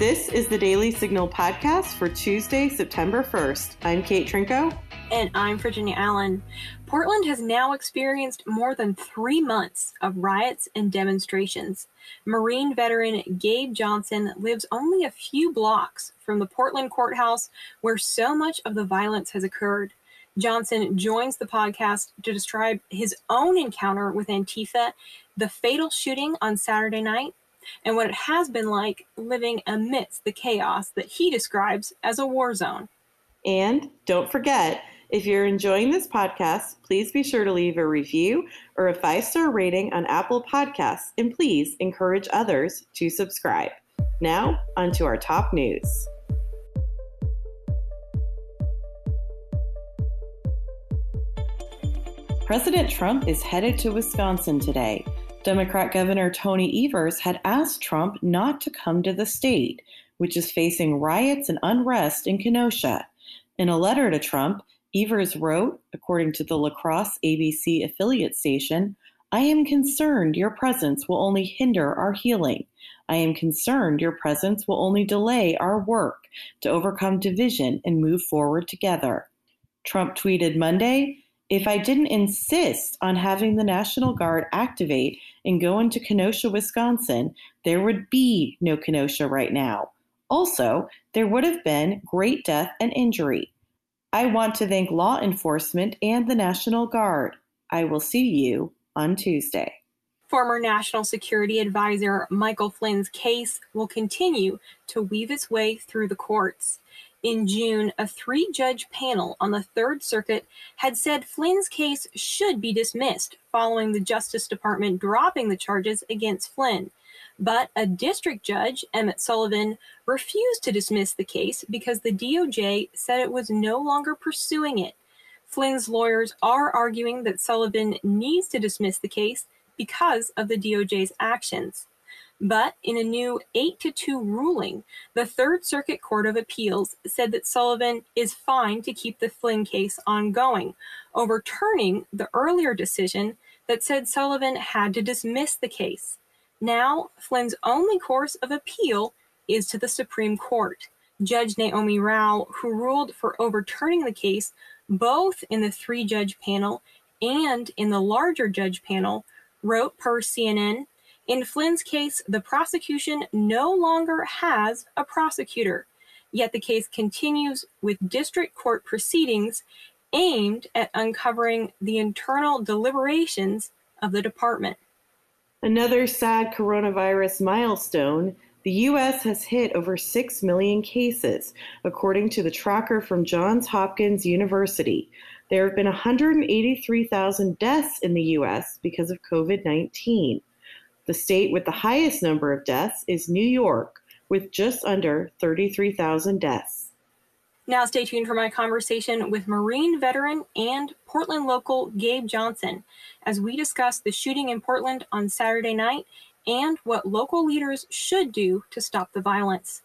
This is the Daily Signal podcast for Tuesday, September 1st. I'm Kate Trinko. And I'm Virginia Allen. Portland has now experienced more than three months of riots and demonstrations. Marine veteran Gabe Johnson lives only a few blocks from the Portland courthouse where so much of the violence has occurred. Johnson joins the podcast to describe his own encounter with Antifa, the fatal shooting on Saturday night, and what it has been like living amidst the chaos that he describes as a war zone. And don't forget, if you're enjoying this podcast, please be sure to leave a review or a five star rating on Apple Podcasts, and please encourage others to subscribe. Now, on to our top news. President Trump is headed to Wisconsin today. Democrat Governor Tony Evers had asked Trump not to come to the state, which is facing riots and unrest in Kenosha. In a letter to Trump, Evers wrote, according to the La Crosse ABC affiliate station, I am concerned your presence will only hinder our healing. I am concerned your presence will only delay our work to overcome division and move forward together. Trump tweeted Monday, if I didn't insist on having the National Guard activate and go into Kenosha, Wisconsin, there would be no Kenosha right now. Also, there would have been great death and injury. I want to thank law enforcement and the National Guard. I will see you on Tuesday. Former National Security Advisor Michael Flynn's case will continue to weave its way through the courts. In June, a three judge panel on the Third Circuit had said Flynn's case should be dismissed following the Justice Department dropping the charges against Flynn. But a district judge, Emmett Sullivan, refused to dismiss the case because the DOJ said it was no longer pursuing it. Flynn's lawyers are arguing that Sullivan needs to dismiss the case because of the DOJ's actions. But in a new 8 to 2 ruling, the Third Circuit Court of Appeals said that Sullivan is fine to keep the Flynn case ongoing, overturning the earlier decision that said Sullivan had to dismiss the case. Now, Flynn's only course of appeal is to the Supreme Court. Judge Naomi Rao, who ruled for overturning the case both in the three judge panel and in the larger judge panel, wrote per CNN in Flynn's case, the prosecution no longer has a prosecutor, yet the case continues with district court proceedings aimed at uncovering the internal deliberations of the department. Another sad coronavirus milestone the U.S. has hit over 6 million cases, according to the tracker from Johns Hopkins University. There have been 183,000 deaths in the U.S. because of COVID 19. The state with the highest number of deaths is New York, with just under 33,000 deaths. Now, stay tuned for my conversation with Marine veteran and Portland local Gabe Johnson as we discuss the shooting in Portland on Saturday night and what local leaders should do to stop the violence.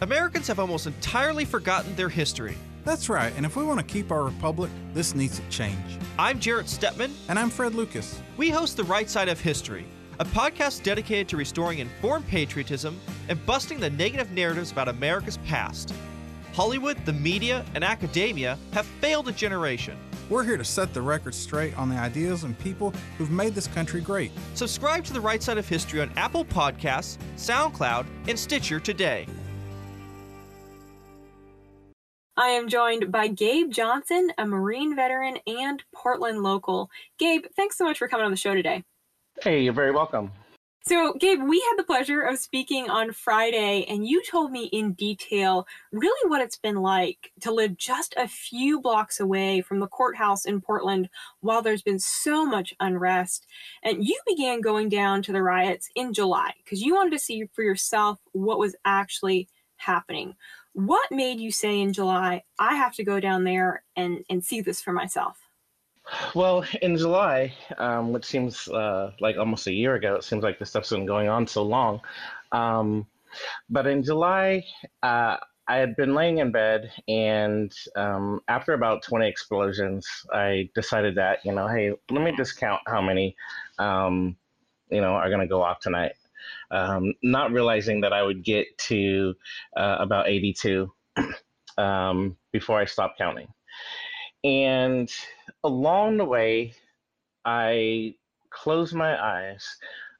Americans have almost entirely forgotten their history. That's right, and if we want to keep our republic, this needs to change. I'm Jarrett Stepman. And I'm Fred Lucas. We host The Right Side of History, a podcast dedicated to restoring informed patriotism and busting the negative narratives about America's past. Hollywood, the media, and academia have failed a generation. We're here to set the record straight on the ideas and people who've made this country great. Subscribe to The Right Side of History on Apple Podcasts, SoundCloud, and Stitcher today. I am joined by Gabe Johnson, a Marine veteran and Portland local. Gabe, thanks so much for coming on the show today. Hey, you're very welcome. So, Gabe, we had the pleasure of speaking on Friday, and you told me in detail really what it's been like to live just a few blocks away from the courthouse in Portland while there's been so much unrest. And you began going down to the riots in July because you wanted to see for yourself what was actually happening. What made you say in July, I have to go down there and, and see this for myself? Well, in July, um, which seems uh, like almost a year ago, it seems like this stuff's been going on so long. Um, but in July, uh, I had been laying in bed, and um, after about 20 explosions, I decided that, you know, hey, let me just count how many, um, you know, are going to go off tonight. Um, not realizing that I would get to uh, about 82 um, before I stopped counting. And along the way, I closed my eyes,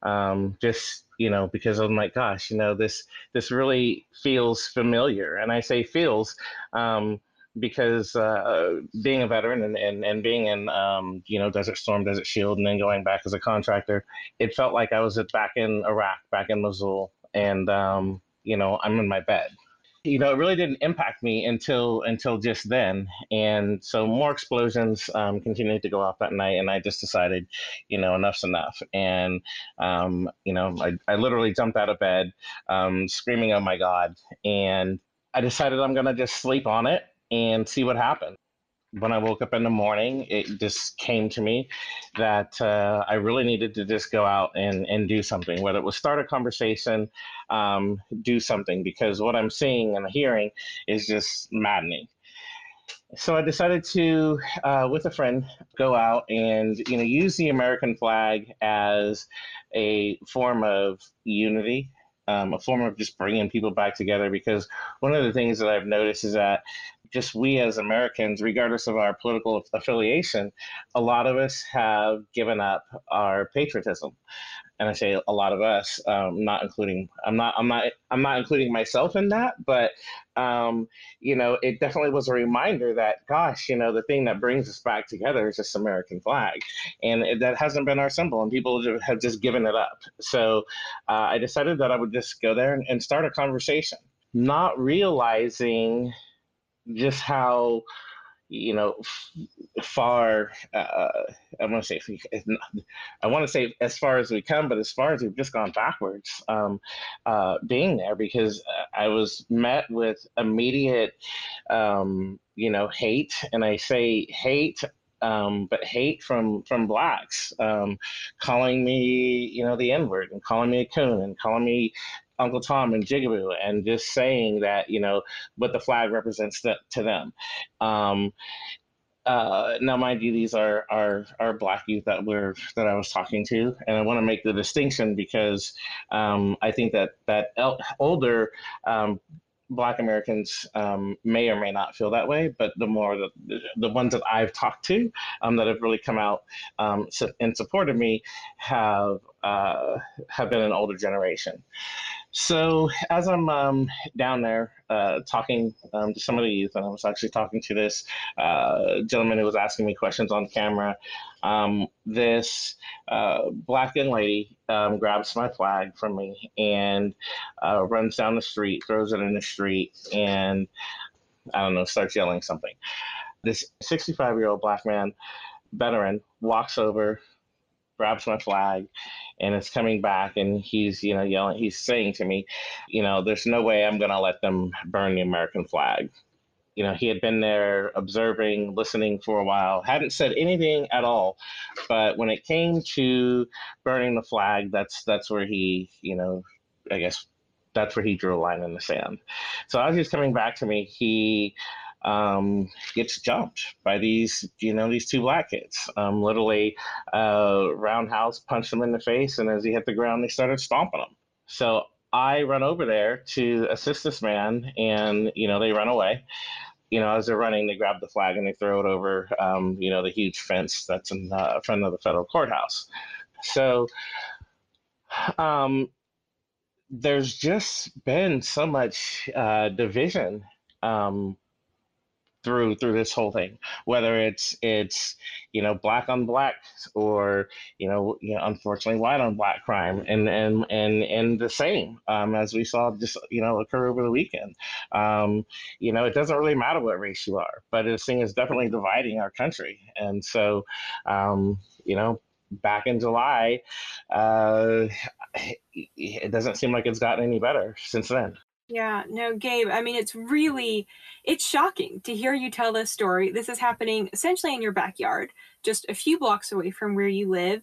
um, just you know, because I'm like, gosh, you know, this this really feels familiar, and I say feels. Um, because uh, being a veteran and, and, and being in um, you know Desert Storm, Desert Shield, and then going back as a contractor, it felt like I was back in Iraq, back in Mosul, and um, you know I'm in my bed you know, it really didn't impact me until until just then. And so more explosions um, continued to go off that night, and I just decided, you know, enough's enough. And um, you know, I, I literally jumped out of bed, um, screaming, "Oh my God!" And I decided I'm gonna just sleep on it and see what happened when I woke up in the morning, it just came to me that uh, I really needed to just go out and, and do something, whether it was start a conversation, um, do something, because what I'm seeing and hearing is just maddening. So I decided to, uh, with a friend, go out and you know use the American flag as a form of unity um, a form of just bringing people back together because one of the things that I've noticed is that just we as Americans, regardless of our political affiliation, a lot of us have given up our patriotism. And I say a lot of us, um, not including I'm not I'm not I'm not including myself in that, but um, you know, it definitely was a reminder that gosh, you know, the thing that brings us back together is this American flag, and it, that hasn't been our symbol, and people have just given it up. So uh, I decided that I would just go there and, and start a conversation, not realizing just how you know far uh, i want to say i want to say as far as we come but as far as we've just gone backwards um, uh, being there because i was met with immediate um, you know hate and i say hate um, but hate from from blacks, um, calling me, you know, the N word and calling me a coon and calling me Uncle Tom and Jigaboo and just saying that, you know, what the flag represents to, to them. Um, uh, now, mind you, these are, are are black youth that we're that I was talking to, and I want to make the distinction because um, I think that that el- older um, Black Americans um, may or may not feel that way, but the more the, the ones that I've talked to um, that have really come out um, in support of me have uh, have been an older generation. So as I'm um, down there uh, talking um, to some of the youth, and I was actually talking to this uh, gentleman who was asking me questions on camera, um, this uh, black young lady um, grabs my flag from me and uh, runs down the street, throws it in the street, and I don't know, starts yelling something. This 65 year old black man, veteran, walks over, grabs my flag and it's coming back and he's you know yelling he's saying to me you know there's no way i'm going to let them burn the american flag. You know he had been there observing listening for a while hadn't said anything at all but when it came to burning the flag that's that's where he you know i guess that's where he drew a line in the sand. So as he's coming back to me he um, gets jumped by these, you know, these two black kids. Um, literally, uh, roundhouse punched him in the face, and as he hit the ground, they started stomping him. So I run over there to assist this man, and you know, they run away. You know, as they're running, they grab the flag and they throw it over, um, you know, the huge fence that's in uh, front of the federal courthouse. So, um, there's just been so much uh, division um, through through this whole thing whether it's it's you know black on black or you know, you know unfortunately white on black crime and and and and the same um, as we saw just you know occur over the weekend. Um, you know it doesn't really matter what race you are but this thing is definitely dividing our country. And so um, you know back in july uh, it doesn't seem like it's gotten any better since then yeah, no, Gabe, I mean, it's really, it's shocking to hear you tell this story. This is happening essentially in your backyard, just a few blocks away from where you live.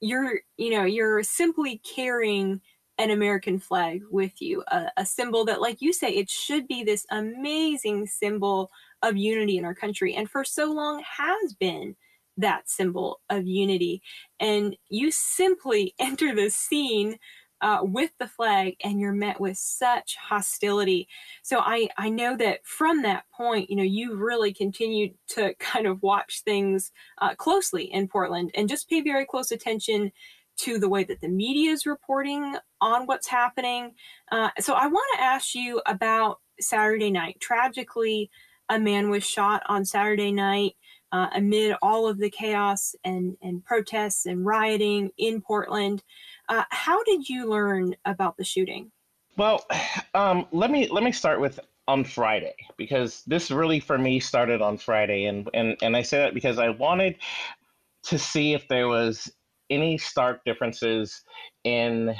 You're, you know, you're simply carrying an American flag with you, a, a symbol that, like you say, it should be this amazing symbol of unity in our country. And for so long has been that symbol of unity. And you simply enter the scene uh, with the flag and you're met with such hostility. So I, I know that from that point, you know, you really continued to kind of watch things uh, closely in Portland and just pay very close attention to the way that the media is reporting on what's happening. Uh, so I want to ask you about Saturday night. Tragically, a man was shot on Saturday night uh, amid all of the chaos and, and protests and rioting in Portland. Uh, how did you learn about the shooting? Well, um, let me let me start with on Friday because this really for me started on Friday, and and and I say that because I wanted to see if there was any stark differences in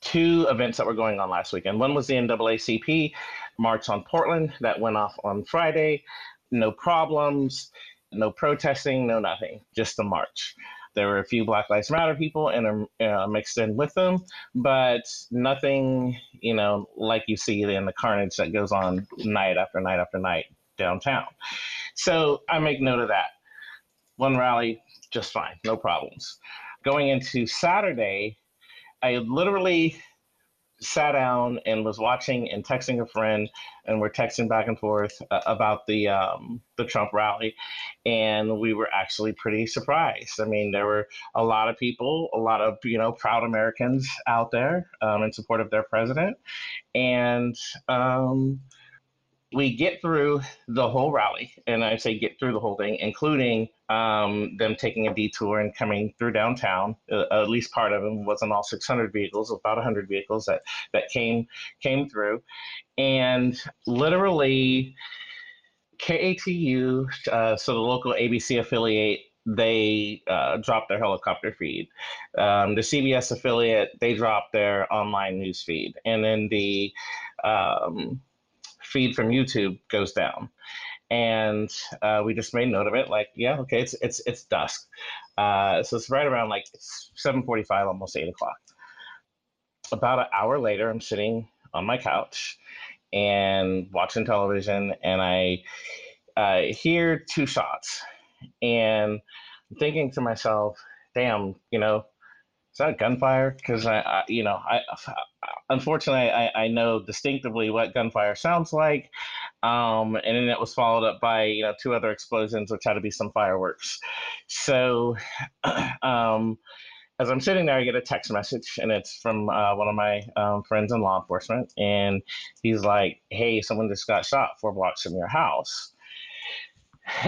two events that were going on last weekend. One was the NAACP March on Portland that went off on Friday. No problems, no protesting, no nothing, just a march. There were a few Black Lives Matter people and uh, mixed in with them, but nothing, you know, like you see in the carnage that goes on night after night after night downtown. So I make note of that. One rally, just fine, no problems. Going into Saturday, I literally sat down and was watching and texting a friend, and we're texting back and forth uh, about the um, the Trump rally, and we were actually pretty surprised. I mean, there were a lot of people, a lot of you know proud Americans out there um, in support of their president, and um, we get through the whole rally, and I say get through the whole thing, including um, them taking a detour and coming through downtown. Uh, at least part of them wasn't all 600 vehicles, about 100 vehicles that that came came through, and literally KATU, uh, so the local ABC affiliate, they uh, dropped their helicopter feed. Um, the CBS affiliate, they dropped their online news feed, and then the um, feed from YouTube goes down. And uh, we just made note of it, like, yeah, okay, it's it's it's dusk, uh, so it's right around like seven forty-five, almost eight o'clock. About an hour later, I'm sitting on my couch and watching television, and I uh, hear two shots, and I'm thinking to myself, "Damn, you know, is that gunfire? Because I, I, you know, I, unfortunately, I, I know distinctively what gunfire sounds like. Um, and then it was followed up by, you know, two other explosions, which had to be some fireworks. So, um, as I'm sitting there, I get a text message, and it's from uh, one of my um, friends in law enforcement, and he's like, "Hey, someone just got shot four blocks from your house."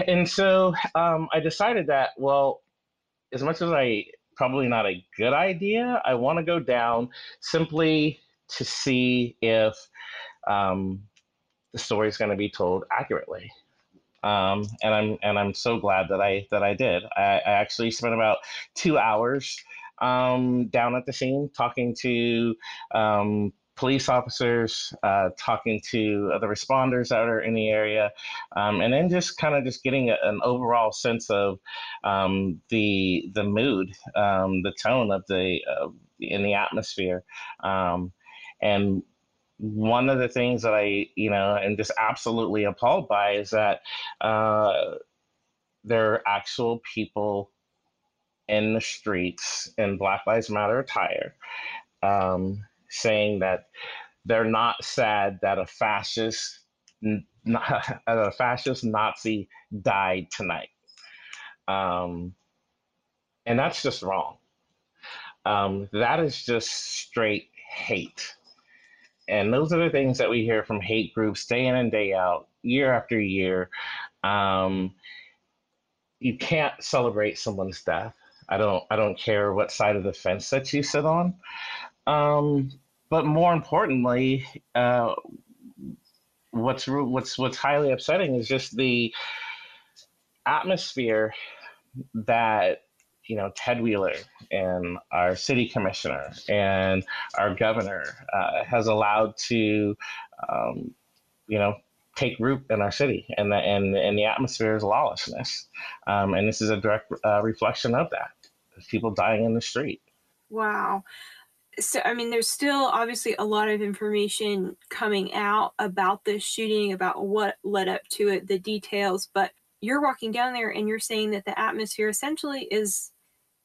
And so um, I decided that, well, as much as I probably not a good idea. I want to go down simply to see if um, the story is going to be told accurately. Um, and I'm and I'm so glad that I that I did. I, I actually spent about two hours um, down at the scene talking to um, police officers, uh, talking to the responders that are in the area, um, and then just kind of just getting a, an overall sense of um, the the mood, um, the tone of the uh, in the atmosphere, um, and one of the things that I you know am just absolutely appalled by is that uh, there are actual people in the streets in Black Lives Matter attire. Um, saying that they're not sad that a fascist a fascist Nazi died tonight. Um, and that's just wrong. Um, that is just straight hate. And those are the things that we hear from hate groups day in and day out, year after year. Um, you can't celebrate someone's death. I don't. I don't care what side of the fence that you sit on. Um, but more importantly, uh, what's what's what's highly upsetting is just the atmosphere that you know Ted Wheeler and our city commissioner and our governor uh, has allowed to um, you know take root in our city and the and, and the atmosphere is lawlessness. Um, and this is a direct uh, reflection of that people dying in the street. Wow so I mean, there's still obviously a lot of information coming out about this shooting, about what led up to it, the details. But you're walking down there and you're saying that the atmosphere essentially is,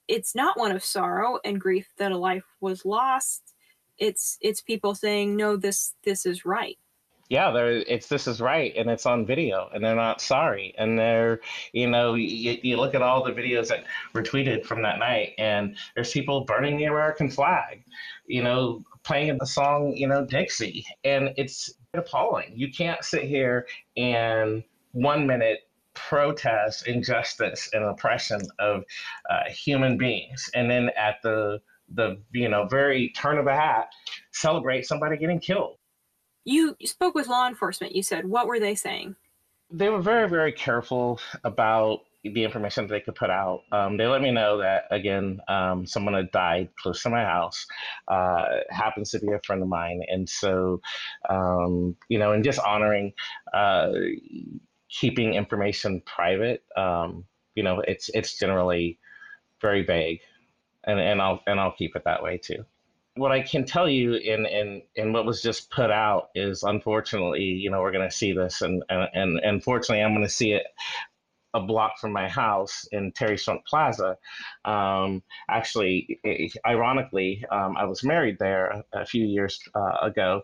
it's not one of sorrow and grief that a life was lost. it's it's people saying no this this is right yeah it's this is right and it's on video and they're not sorry and they're you know you, you look at all the videos that were tweeted from that night and there's people burning the american flag you know playing the song you know dixie and it's appalling. You can't sit here and one minute protest injustice and oppression of uh, human beings and then at the the you know very turn of a hat celebrate somebody getting killed you spoke with law enforcement you said. What were they saying? They were very very careful about the information that they could put out. Um, they let me know that again um, someone had died close to my house uh, happens to be a friend of mine. And so um, you know and just honoring uh, keeping information private um, you know it's it's generally very vague. And and I'll and I'll keep it that way too. What I can tell you in in in what was just put out is unfortunately, you know, we're going to see this, and and and unfortunately, I'm going to see it a block from my house in Terry Schrunk Plaza. Um, actually, ironically, um, I was married there a, a few years uh, ago,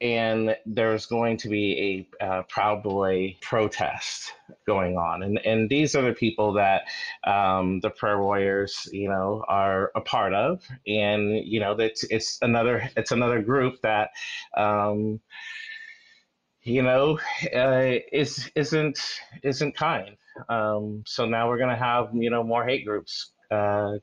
and there's going to be a uh, Proud Boy protest going on, and and these are the people that um, the Prayer Warriors, you know, are a part of, and you know, it's it's another it's another group that. Um, you know, uh, is isn't isn't kind. Um, so now we're going to have you know more hate groups uh,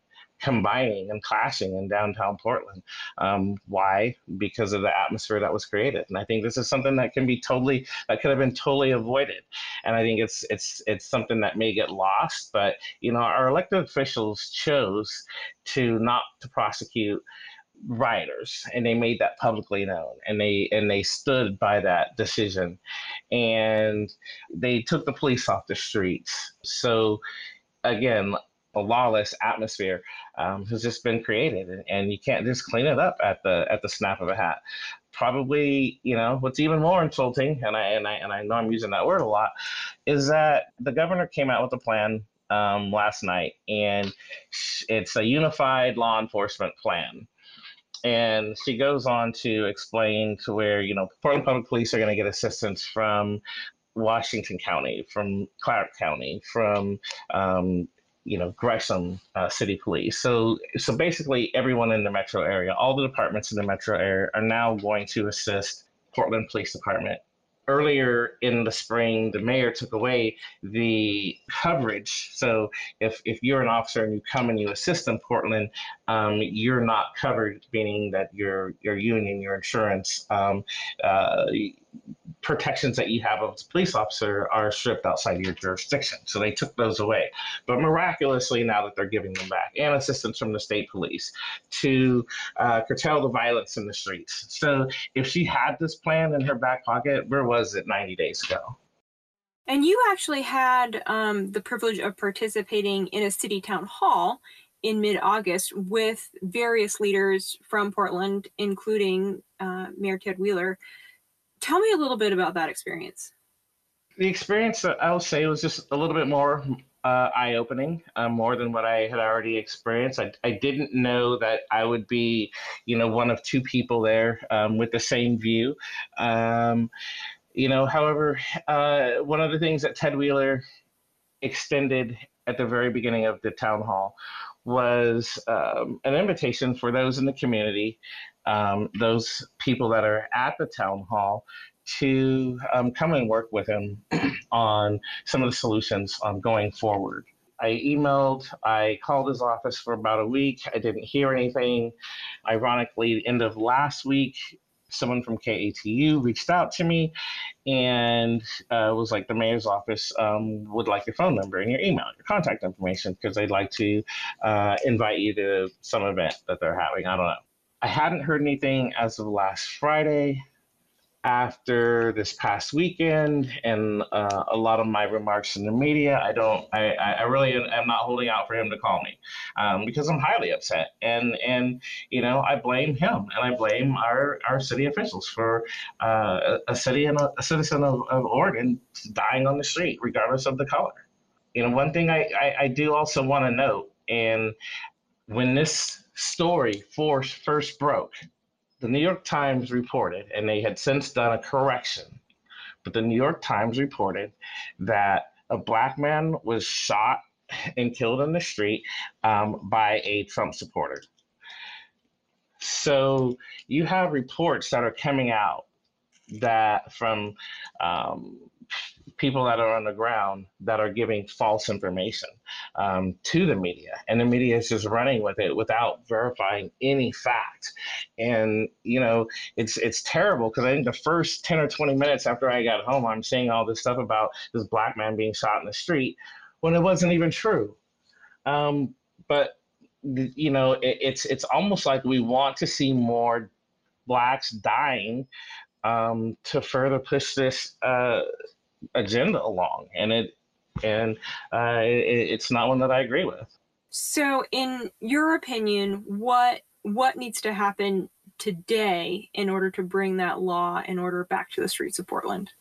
combining and clashing in downtown Portland. Um, why? Because of the atmosphere that was created. And I think this is something that can be totally that could have been totally avoided. And I think it's it's it's something that may get lost. But you know, our elected officials chose to not to prosecute rioters and they made that publicly known and they and they stood by that decision and they took the police off the streets so again a lawless atmosphere um, has just been created, and, and you can't just clean it up at the at the snap of a hat. Probably, you know, what's even more insulting, and I and I and I know I'm using that word a lot, is that the governor came out with a plan um, last night, and it's a unified law enforcement plan. And she goes on to explain to where, you know, Portland Public Police are going to get assistance from Washington County, from Clark County, from um, you know Gresham uh, City Police. So so basically, everyone in the metro area, all the departments in the metro area, are now going to assist Portland Police Department. Earlier in the spring, the mayor took away the coverage. So if, if you're an officer and you come and you assist in Portland, um, you're not covered, meaning that your your union, your insurance, um, uh, protections that you have as a police officer are stripped outside your jurisdiction. So they took those away. But miraculously, now that they're giving them back, and assistance from the state police to uh, curtail the violence in the streets. So if she had this plan in her back pocket, where was it 90 days ago? And you actually had um, the privilege of participating in a city town hall in mid August with various leaders from Portland, including uh, Mayor Ted Wheeler. Tell me a little bit about that experience. The experience, I'll say, was just a little bit more uh, eye opening, uh, more than what I had already experienced. I, I didn't know that I would be, you know, one of two people there um, with the same view. Um, you know, however, uh, one of the things that Ted Wheeler extended at the very beginning of the town hall was um, an invitation for those in the community um, those people that are at the town hall to um, come and work with him on some of the solutions um, going forward. I emailed, I called his office for about a week. I didn't hear anything. Ironically, the end of last week, someone from KATU reached out to me and uh, was like, the mayor's office um, would like your phone number and your email, your contact information, because they'd like to uh, invite you to some event that they're having. I don't know. I hadn't heard anything as of last Friday after this past weekend and uh, a lot of my remarks in the media, I don't, I, I really am not holding out for him to call me um, because I'm highly upset. And, and, you know, I blame him and I blame our, our city officials for uh, a city and a, a citizen of, of Oregon dying on the street, regardless of the color. You know, one thing I, I, I do also want to note, and when this story first broke, the New York Times reported, and they had since done a correction, but the New York Times reported that a black man was shot and killed in the street um, by a Trump supporter. So you have reports that are coming out that from um, people that are on the ground that are giving false information um, to the media, and the media is just running with it without verifying any fact. And you know, it's it's terrible because I think the first ten or twenty minutes after I got home, I'm seeing all this stuff about this black man being shot in the street when it wasn't even true. Um, but you know, it, it's it's almost like we want to see more blacks dying um, to further push this uh, agenda along, and it and uh, it, it's not one that I agree with. So, in your opinion, what what needs to happen today in order to bring that law and order back to the streets of Portland?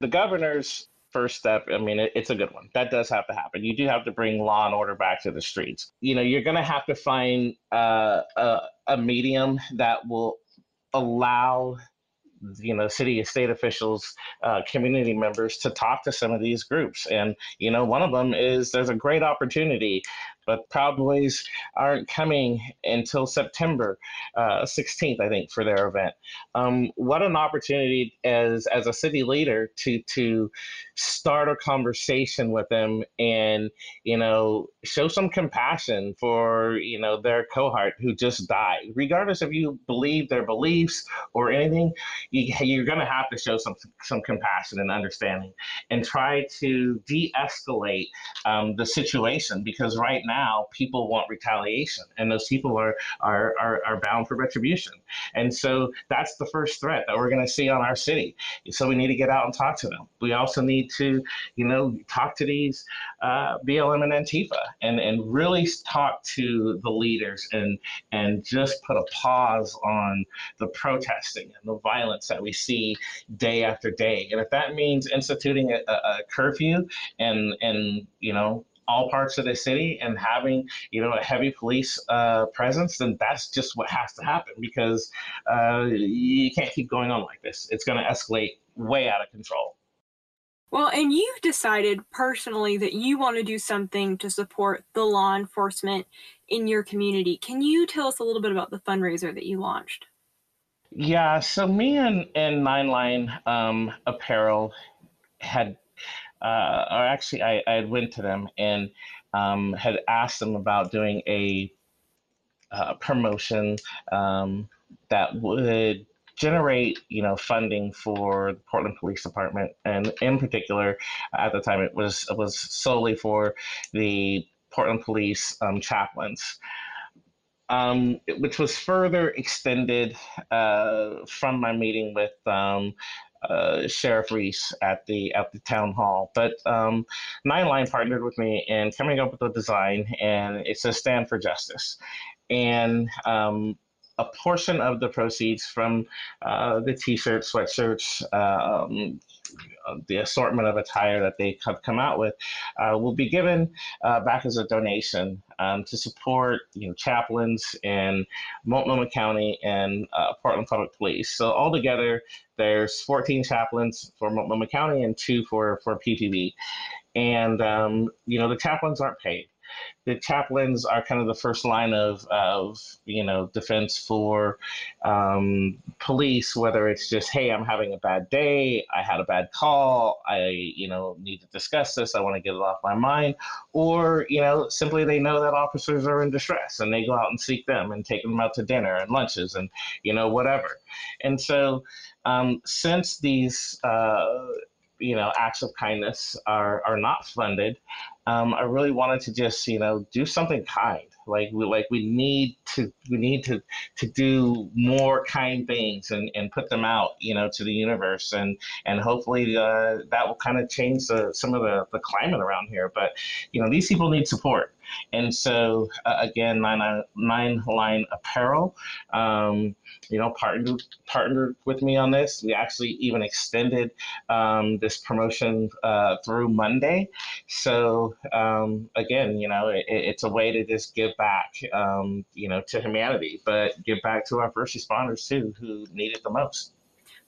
The governor's first step, I mean, it, it's a good one. That does have to happen. You do have to bring law and order back to the streets. You know, you're going to have to find uh, a, a medium that will allow you know city and state officials uh, community members to talk to some of these groups. And you know one of them is there's a great opportunity but Proud Boys aren't coming until September uh, 16th, I think, for their event. Um, what an opportunity as as a city leader to to start a conversation with them and you know show some compassion for you know their cohort who just died, regardless if you believe their beliefs or anything. You, you're going to have to show some some compassion and understanding and try to de-escalate um, the situation because right now now people want retaliation and those people are, are, are, are bound for retribution. And so that's the first threat that we're going to see on our city. So we need to get out and talk to them. We also need to, you know, talk to these uh, BLM and Antifa and, and really talk to the leaders and, and just put a pause on the protesting and the violence that we see day after day. And if that means instituting a, a curfew and, and, you know, all parts of the city and having you know a heavy police uh, presence, then that's just what has to happen because uh, you can't keep going on like this. It's going to escalate way out of control. Well, and you've decided personally that you want to do something to support the law enforcement in your community. Can you tell us a little bit about the fundraiser that you launched? Yeah, so me and, and Nine Line um, Apparel had uh, or actually, I, I had went to them and um, had asked them about doing a uh, promotion um, that would generate you know funding for the Portland Police Department, and in particular, at the time it was it was solely for the Portland Police um, chaplains. Um, which was further extended uh, from my meeting with um, uh, Sheriff Reese at the at the town hall. But um, Nine Line partnered with me in coming up with a design, and it says "Stand for Justice." And um, a portion of the proceeds from uh, the t-shirts, sweatshirts, um, the assortment of attire that they have come out with uh, will be given uh, back as a donation um, to support you know chaplains in Multnomah County and uh, Portland Public Police. So altogether, there's 14 chaplains for Multnomah County and two for for PPB, and um, you know the chaplains aren't paid the chaplains are kind of the first line of, of you know defense for um, police whether it's just hey i'm having a bad day. I had a bad call. I you know need to discuss this. I want to get it off my mind. Or you know simply they know that officers are in distress and they go out and seek them and take them out to dinner and lunches and you know whatever. And so um, since these uh, you know acts of kindness are are not funded um, i really wanted to just you know do something kind like we like we need to we need to to do more kind things and and put them out you know to the universe and and hopefully uh, that will kind of change the, some of the the climate around here but you know these people need support And so, uh, again, Nine, Nine Line Apparel, um, you know, partnered, partnered with me on this. We actually even extended um, this promotion uh, through Monday. So, um, again, you know, it, it's a way to just give back, um, you know, to humanity, but give back to our first responders too, who need it the most.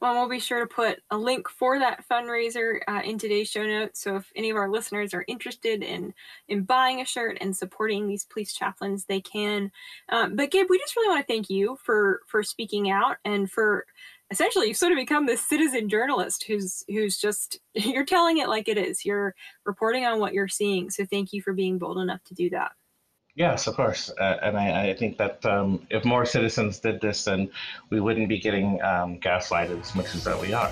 Well, we'll be sure to put a link for that fundraiser uh, in today's show notes. So if any of our listeners are interested in in buying a shirt and supporting these police chaplains, they can. Um, but Gabe, we just really want to thank you for for speaking out and for essentially you've sort of become this citizen journalist who's who's just you're telling it like it is. You're reporting on what you're seeing. So thank you for being bold enough to do that. Yes, of course. Uh, and I, I, think that um, if more citizens did this, then we wouldn't be getting um, gaslighted as much as that we are.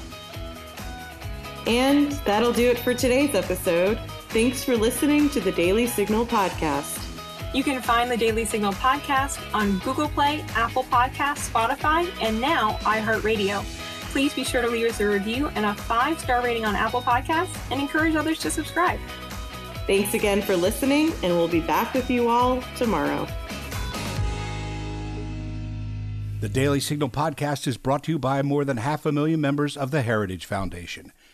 And that'll do it for today's episode. Thanks for listening to the Daily Signal podcast. You can find the Daily Signal podcast on Google Play, Apple Podcasts, Spotify, and now iHeartRadio. Please be sure to leave us a review and a five star rating on Apple Podcasts and encourage others to subscribe. Thanks again for listening, and we'll be back with you all tomorrow. The Daily Signal podcast is brought to you by more than half a million members of the Heritage Foundation.